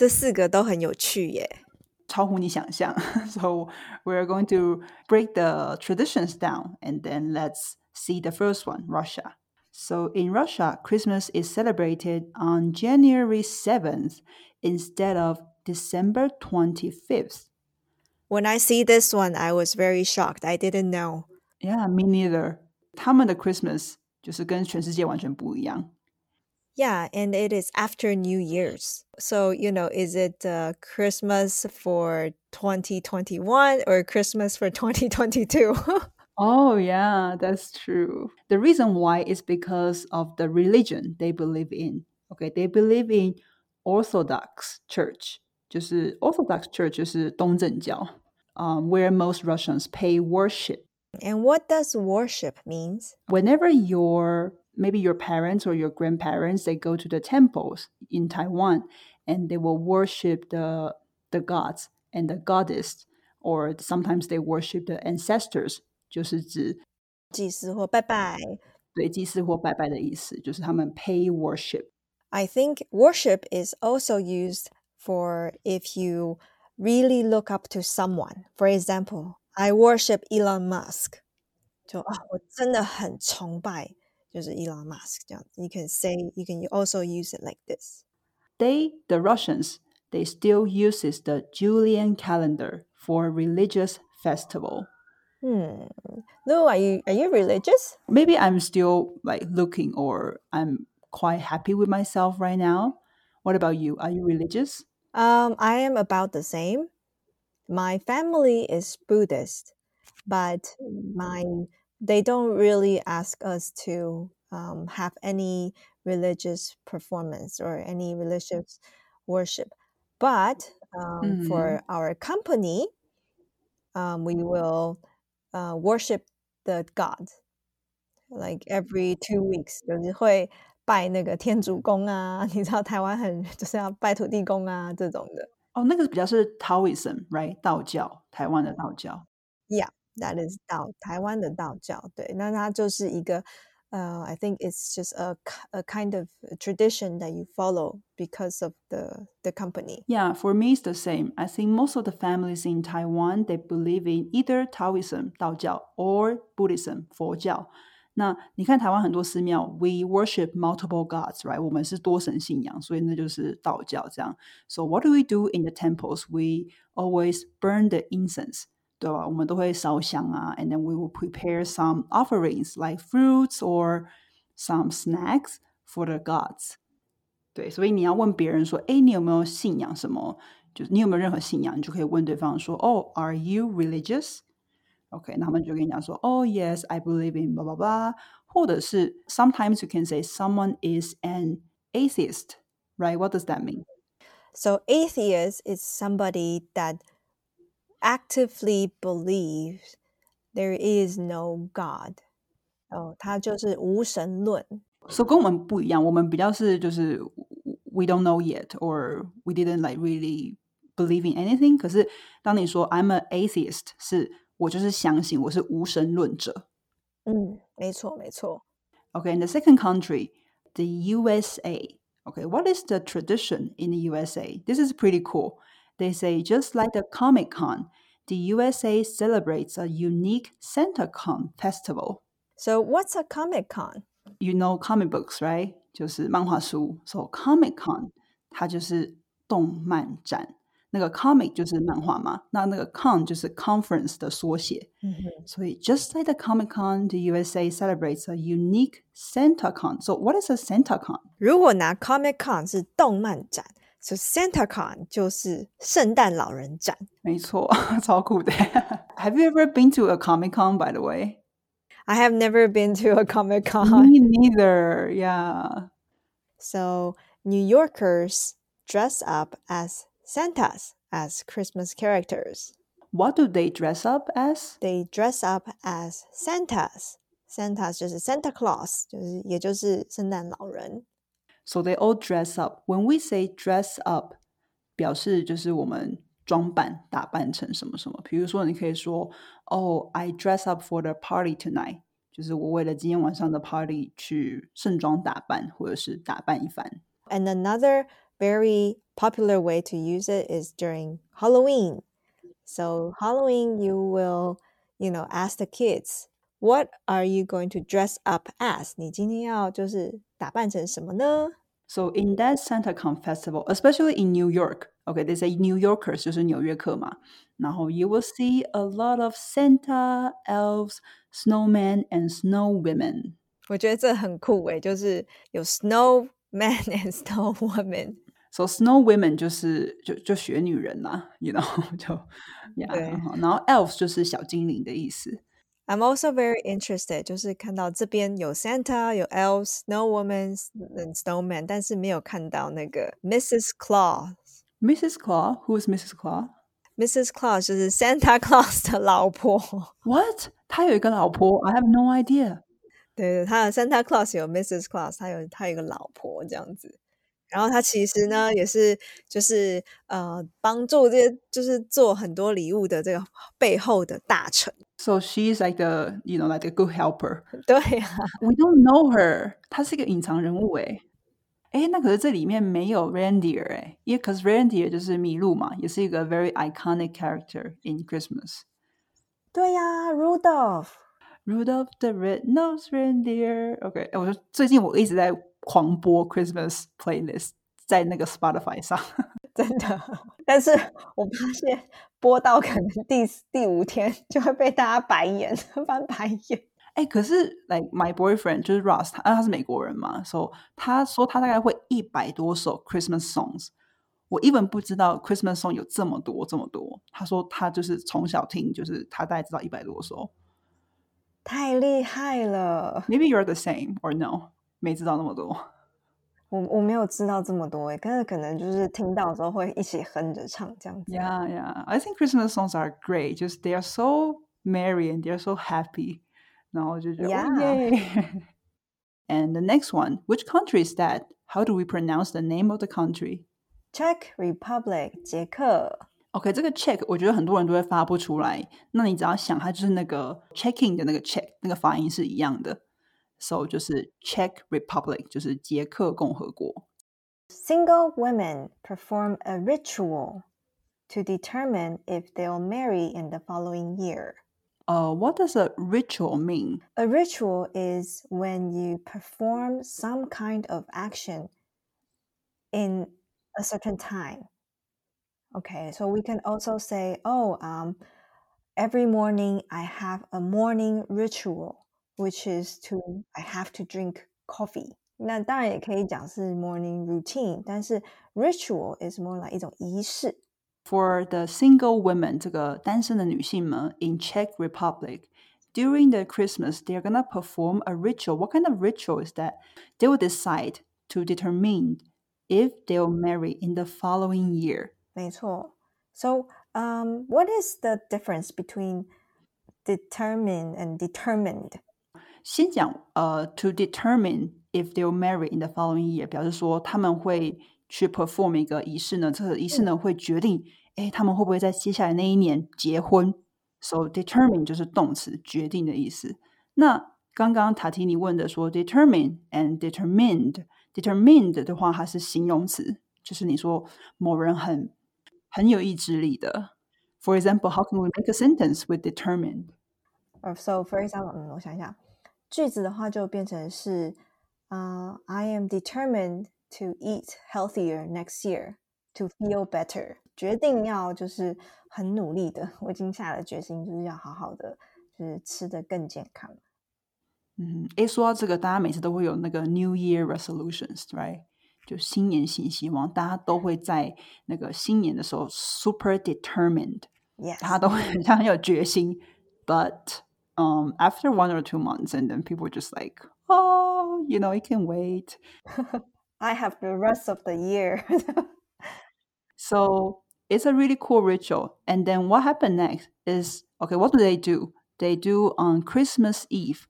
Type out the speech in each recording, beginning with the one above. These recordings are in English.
这四个都很有趣耶。超乎你想象。so we're going to break the traditions down and then let's see the first one, Russia. So in Russia, Christmas is celebrated on January 7th instead of December 25th. When I see this one, I was very shocked. I didn't know. Yeah, me neither. 他们的 Christmas 就是跟全世界完全不一样。 yeah, and it is after New Year's. So, you know, is it uh, Christmas for 2021 or Christmas for 2022? oh, yeah, that's true. The reason why is because of the religion they believe in. Okay, they believe in Orthodox Church. 就是 Orthodox Church 就是东正教, um, where most Russians pay worship. And what does worship means? Whenever you're maybe your parents or your grandparents they go to the temples in Taiwan and they will worship the the gods and the goddess or sometimes they worship the ancestors 就是指祭祀或拜拜。对，祭祀或拜拜的意思，就是他们 pay worship. I think worship is also used for if you really look up to someone. For example, I worship Elon Musk. 就啊，我真的很崇拜 就是 Elon Musk 这样子。You can say you can also use it like this. They, the Russians, they still uses the Julian calendar for religious festival. Hmm. Lu, are you are you religious? Maybe I'm still like looking, or I'm quite happy with myself right now. What about you? Are you religious? Um, I am about the same. My family is Buddhist, but my they don't really ask us to um, have any religious performance or any religious worship. But um, mm-hmm. for our company, um, we will uh, worship the God. Like every two weeks，就是会拜那个天主公啊，你知道台湾很就是要拜土地公啊这种的。哦，那个比较是 Taoism，right？道教，台湾的道教。Yeah, that is 道台湾的道教，对，那它就是一个呃，I think it's just a a kind of tradition that you follow because of the the company. Yeah, for me it's the same. I think most of the families in Taiwan they believe in either Taoism 道教 or Buddhism 佛教。那你看台湾很多寺庙，we worship multiple gods, right？我们是多神信仰，所以那就是道教这样。So what do we do in the temples? We always burn the incense. 对吧？我们都会烧香啊，and then we will prepare some offerings like fruits or some snacks for the gods。对，所以你要问别人说，哎，你有没有信仰什么？就是你有没有任何信仰，你就可以问对方说，哦，Are you religious？OK，那他们就跟你讲说，哦，Yes，I believe in blah blah blah。或者是 sometimes you can say someone is an atheist，right？What does that mean? So atheist is somebody that actively believes there is no God。哦，他就是无神论。So 跟我们不一样，我们比较是就是 we don't know yet or we didn't like really believe in anything。可是当你说 I'm an atheist，是我就是相信我是无神论者。嗯，没错没错。Okay, in the second country, the USA. Okay, what is the tradition in the USA? This is pretty cool. They say just like the Comic Con, the USA celebrates a unique SantaCon festival. So what's a Comic Con? You know comic books, right? 就是漫画书。So Comic Con 它就是动漫展。那个 comic 就是漫画嘛，那那个 con 就是 conference 的缩写。嗯哼。所以 just like the Comic Con, the USA celebrates a unique SantaCon. So what is a SantaCon? 如果拿 Comic Con 是动漫展。 so SantaCon 就是圣诞老人展。没错，超酷的。Have you ever been to a Comic Con, by the way? I have never been to a Comic Con. Me neither. Yeah. So New Yorkers dress up as Santas, as Christmas characters. What do they dress up as? They dress up as Santas. Santas 就是 Santa Claus，就是也就是圣诞老人。 so they all dress up. When we say dress up，表示就是我们装扮、打扮成什么什么。比如说，你可以说，Oh, I dress up for the party tonight，就是我为了今天晚上的 party 去盛装打扮，或者是打扮一番。And another very popular way to use it is during Halloween. So Halloween, you will, you know, ask the kids, what are you going to dress up as? 你今天要就是打扮成什么呢？ So in that SantaCon festival, especially in New York, okay, they say New Yorkers 就是纽约客嘛。然后 you will see a lot of Santa, elves, snowmen, and snow women. 我觉得这很酷诶，就是有 snowman and snow woman。 So snow women 就是就就雪女人啦，you know 就 yeah 对很好。然后 elves 就是小精灵的意思。 I'm also very interested，就是看到这边有 Santa，有 elves、snow woman、and snowman，但是没有看到那个 Mrs. Claus。 Mrs. Claus, who is Mrs. Claus? Mrs. Claus 就是 Santa Claus 的老婆。 What? 他有一个老婆？I have no idea. 对对，他的 Santa Claus 有 Mrs. Claus，他有他有一个老婆这样子。然后他其实呢，也是就是呃，帮助这些就是做很多礼物的这个背后的大臣。 So she's like the you know like a good helper. 对啊， We don't know her. 她是一个隐藏人物诶。诶，那可是这里面没有 reindeer 诶，因为 cause reindeer 就是麋鹿嘛，也是一个 very iconic character in Christmas. 对呀，Rudolph。 Rudolph the Red-Nosed Reindeer. OK，哎，我说最近我一直在狂播 Christmas playlist 在那个 Spotify 上。真的，但是我发现 播到可能第第五天就会被大家白眼，翻白眼。哎，可是 like my boyfriend 就是 Ross，他他是美国人嘛，so 他说他大概会一百多首 Christmas songs。我 even 不知道 Christmas song 有这么多这么多。他说他就是从小听，就是他大概知道一百多首。太厉害了！Maybe you're the same or no？没知道那么多。我我没有知道这么多诶，但是可能就是听到之后会一起哼着唱这样子。 Yeah, yeah. I think Christmas songs are great. Just they are so merry and they are so happy. 然后就觉得 Yeah. oh, yay. and the next one, which country is that? How do we pronounce the name of the country? Czech Republic 捷克， OK，这个 check 我觉得很多人都会发不出来。那你只要想，它就是那个 checking 的那个 check，那个发音是一样的。 So 就是 Czech Republic，就是捷克共和国。 Single women perform a ritual to determine if they'll marry in the following year. Uh, what does a ritual mean? A ritual is when you perform some kind of action in a certain time. Okay, so we can also say, oh, um, every morning I have a morning ritual, which is to I have to drink coffee. 那当然也可以讲是 morning routine，但是 ritual is more like 一种仪式。 For the single women, 这个单身的女性们 in Czech Republic, during the Christmas, they're gonna perform a ritual. What kind of ritual is that? They will decide to determine if they'll marry in the following year. 没错。So, um, what is the difference between determined and determined? 先讲呃、to determine if they'll marry in the following year，表示说他们会去 perform 一个仪式呢，这个仪式呢会决定，哎，他们会不会在接下来那一年结婚。So determine 就是动词决定的意思。那刚刚塔提尼问的说 determine and determined，determined 的话它是形容词，就是你说某人很很有意志力的。For example, how can we make a sentence with determined? Or so, for example，嗯，我想一下， 句子的话就变成是，呃、i am determined to eat healthier next year to feel better。决定要就是很努力的，我已经下了决心，就是要好好的，就是吃的更健康。嗯，诶，说到这个，大家每次都会有那个 New Year resolutions，right？就新年新希望，大家都会在那个新年的时候 super determined， Yes，大家都会很像很有决心。But um, after one or two months, and then people just like, oh, you know, it can wait. I have the rest of the year 。 So it's a really cool ritual. And then what happened next is okay, what do they do? They do on Christmas Eve.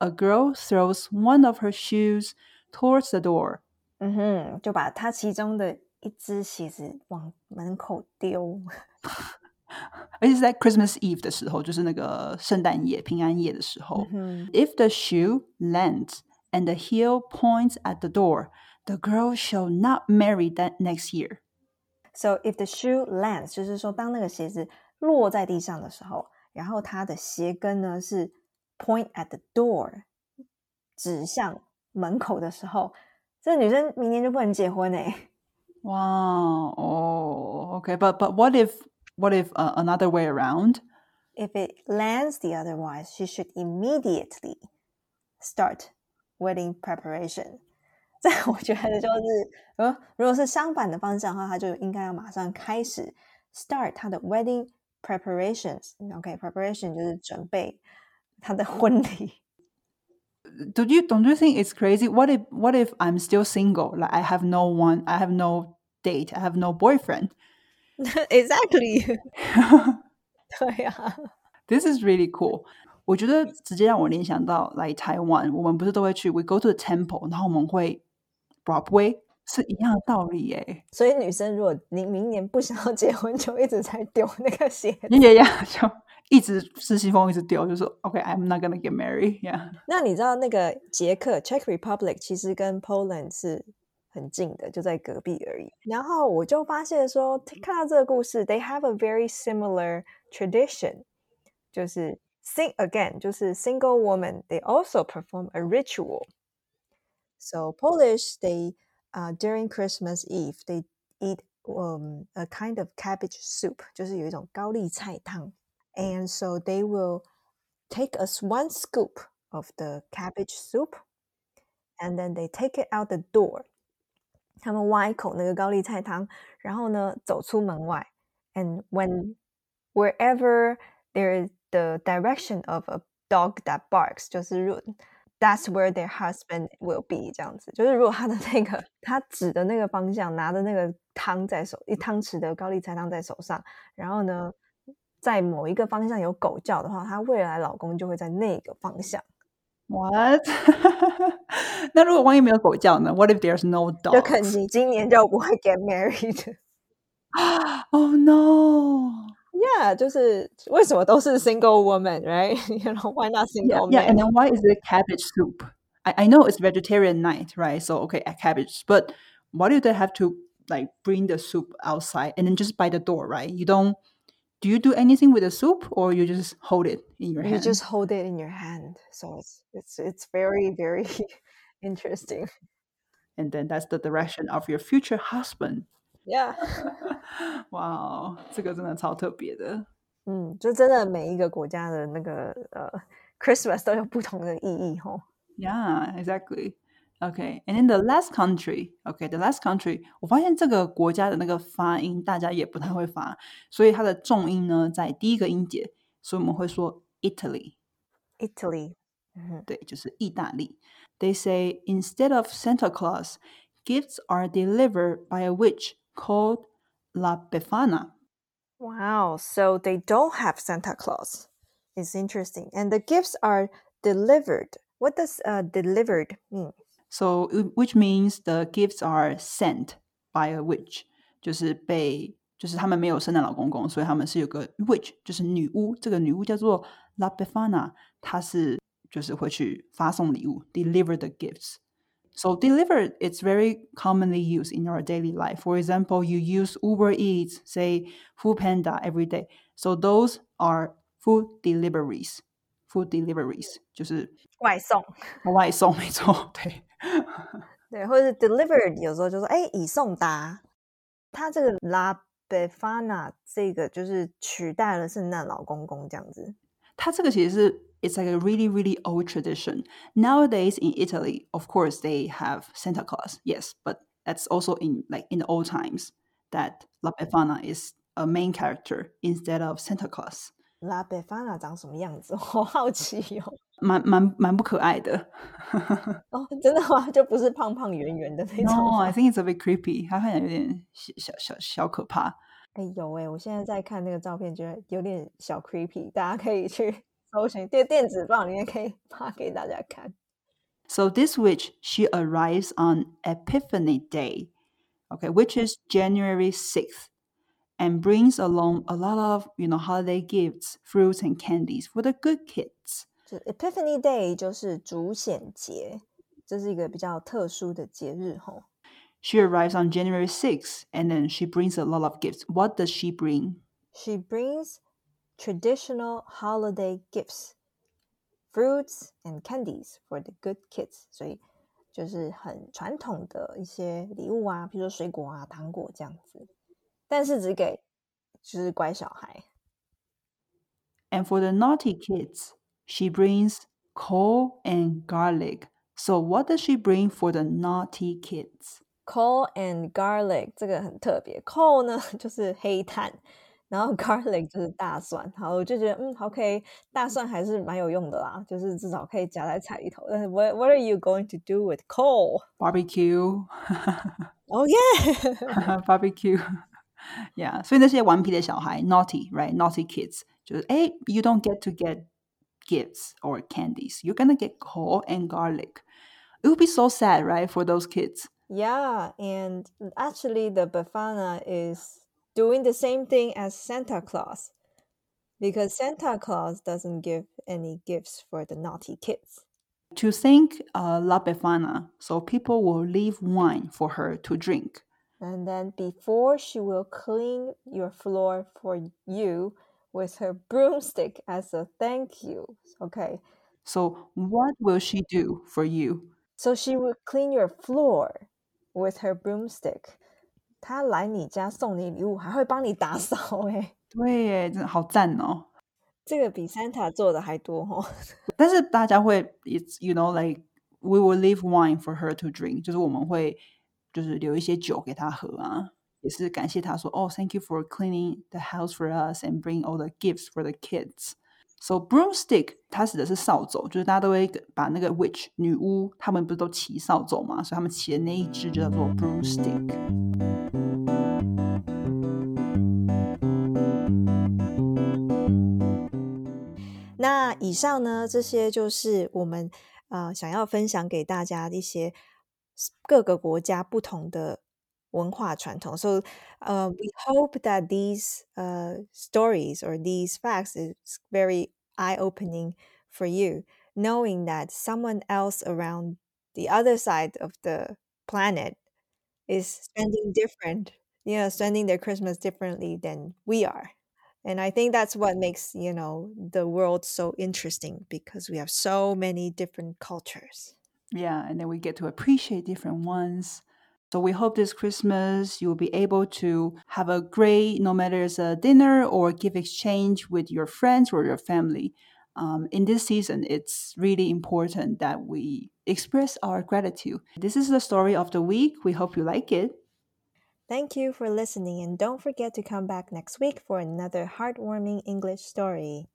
A girl throws one of her shoes towards the door. 嗯哼，就把他其中的一只鞋子往门口丢。 而且是在 Christmas Eve 的时候，就是那个圣诞夜、平安夜的时候。嗯哼 If the shoe lands and the heel points at the door, The girl shall not marry that next year. So if the shoe lands，就是说当那个鞋子落在地上的时候，然后它的鞋跟呢是 point at the door，指向门口的时候，这女生明年就不能结婚哎。Wow. Oh, okay. But but what if what if uh, another way around? If it lands the otherwise, she should immediately start wedding preparation. 这我觉得就是，呃，如果是相反的方向的话，他就应该要马上开始 start 他的 wedding preparations。OK，preparation、okay, 就是准备他的婚礼。Do you don't you think it's crazy? What if what if I'm still single? Like I have no one, I have no date, I have no boyfriend. Exactly. 对呀。This is really cool. 我觉得直接让我联想到来台湾，我们不是都会去 we go to the temple，然后我们会 Broadway 是一样的道理耶。所以女生如果你明年不想要结婚，就一直在丢那个鞋子，也呀，就一直是西风，一直丢，就说 OK，I'm not gonna get married。Yeah。那你知道那个捷克 Czech Republic 其实跟 Poland 是很近的，就在隔壁而已。然后我就发现说，看到这个故事，they have a very similar tradition，就是 sing again，就是 single woman，they also perform a ritual。So Polish, they uh, during Christmas Eve they eat um, a kind of cabbage soup, and so they will take us one scoop of the cabbage soup, and then they take it out the door. 他们挖一口那个高丽菜汤，然后呢走出门外，and when wherever there is the direction of a dog that barks，就是如 That's where their husband will be，这样子，就是如果他的那个他指的那个方向，拿的那个汤在手，一汤匙的高丽菜汤在手上，然后呢，在某一个方向有狗叫的话，他未来老公就会在那个方向。What？那如果万一没有狗叫呢？What if there's no dog？就可能你今年就不会 get married。Oh no！yeah, 就是为什么都是 single woman, right? you know, why not single yeah, man? Yeah, and then why is it cabbage soup? I, I know it's vegetarian night, right? So okay, a cabbage, but why do they have to like bring the soup outside and then just by the door, right? You don't do you do anything with the soup or you just hold it in your hand? You just hold it in your hand. So it's it's it's very, very interesting. And then that's the direction of your future husband. Yeah. 哇哦，这个真的超特别的。嗯，就真的每一个国家的那个呃 Christmas 都有不同的意义吼。Yeah, exactly. Okay, and in the last country, okay, the last country，我发现这个国家的那个发音大家也不太会发，所以它的重音呢在第一个音节，所以我们会说 Italy。Italy，对，就是意大利。They say instead of Santa Claus, gifts are delivered by a witch called La Befana. Wow, so they don't have Santa Claus. It's interesting. And the gifts are delivered. What does uh, delivered mean? So, which means the gifts are sent by a witch. 就是被，就是他们没有圣诞老公公，所以他们是有个 witch，就是女巫。这个女巫叫做 La Befana，她是就是会去发送礼物，deliver the gifts。so delivered, it's very commonly used in our daily life. For example, you use Uber Eats, say Food Panda every day. So those are food deliveries. Food deliveries 就是外送，外送没错，对， 对，或者是 delivered，有时候就说哎已送达。它这个 La Befana 这个就是取代了圣诞老公公这样子。它这个其实是 it's like a really really old tradition. Nowadays in Italy, of course, they have Santa Claus, yes, but that's also in like in the old times that La Befana is a main character instead of Santa Claus. La Befana 长什么样子？我好奇哦。蛮蛮蛮不可爱的。哦，真的吗？就不是胖胖圆圆的那种。No, I think it's a bit creepy. 它看起来有点小小小可怕。哎，有哎，我现在在看那个照片，觉得有点小 creepy，大家可以去搜寻电电子报，里面可以发给大家看。So this witch, she arrives on Epiphany Day, okay, which is January 6th, and brings along a lot of, you know, holiday gifts, fruits and candies for the good kids. 就 Epiphany Day 就是主显节，这是一个比较特殊的节日吼。 She arrives on January 6th and then she brings a lot of gifts. What does she bring? She brings traditional holiday gifts, fruits and candies for the good kids. 所以就是很传统的一些礼物啊，比如说水果啊、糖果这样子， 但是只给就是乖小孩。 And for the naughty kids, she brings coal and garlic. So what does she bring for the naughty kids? Coal and garlic 这个很特别，coal 呢就是黑炭，然后 garlic 就是大蒜。好，我就觉得嗯，OK，大蒜还是蛮有用的啦，就是至少可以夹在菜里头。但是 what what are you going to do with coal? Barbecue. Oh yeah. Barbecue. yeah. 所以那些顽皮的小孩，naughty right Yeah，所以那些顽皮的小孩，naughty，right，naughty you don't get to get gifts or candies. You're gonna get coal and garlic. It would be so sad, right, for those kids. Yeah, and actually, the Befana is doing the same thing as Santa Claus because Santa Claus doesn't give any gifts for the naughty kids. To think uh, La Befana, so people will leave wine for her to drink. And then before she will clean your floor for you with her broomstick as a thank you. Okay. So what will she do for you? So she will clean your floor with her broomstick. 她来你家送你礼物，还会帮你打扫哎、对耶，真的好赞哦！这个比 Santa 做的还多哦。但是大家会，it's you know like we will leave wine for her to drink，就是我们会 就是留一些酒给她喝啊，也是感谢她说哦、oh,，thank you for cleaning the house for us and bring all the gifts for the kids。So broomstick 它指的是扫帚，就是大家都会把那个 witch 女巫，他们不是都骑扫帚嘛，所以他们骑的那一只就叫做 broomstick。那以上呢，这些就是我们呃想要分享给大家的一些 各个国家不同的文化传统。So, uh, we hope that these uh, stories or these facts is very eye-opening for you, knowing that someone else around the other side of the planet is spending different, you know, spending their Christmas differently than we are. And I think that's what makes, you know, the world so interesting because we have so many different cultures. Yeah, and then we get to appreciate different ones. So we hope this Christmas you will be able to have a great, no matter it's a dinner or gift exchange with your friends or your family. Um, in this season, it's really important that we express our gratitude. This is the story of the week. We hope you like it. Thank you for listening, and don't forget to come back next week for another heartwarming English story.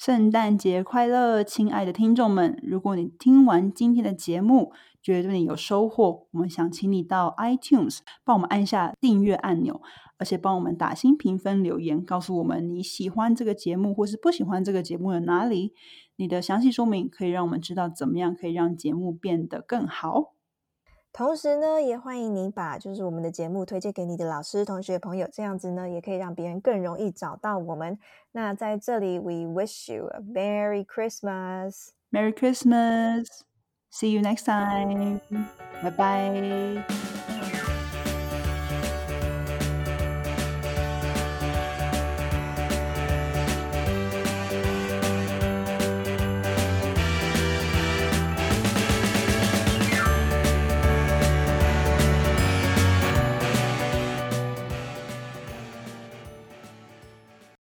圣诞节快乐，亲爱的听众们！如果你听完今天的节目，觉得对你有收获，我们想请你到 iTunes 帮我们按下订阅按钮，而且帮我们打新评分留言，告诉我们你喜欢这个节目或是不喜欢这个节目的哪里。你的详细说明可以让我们知道怎么样可以让节目变得更好。同时呢，也欢迎你把就是我们的节目推荐给你的老师、同学、朋友，这样子呢，也可以让别人更容易找到我们。那在这里，We wish you a Merry Christmas. Merry Christmas! See you next time. Bye bye.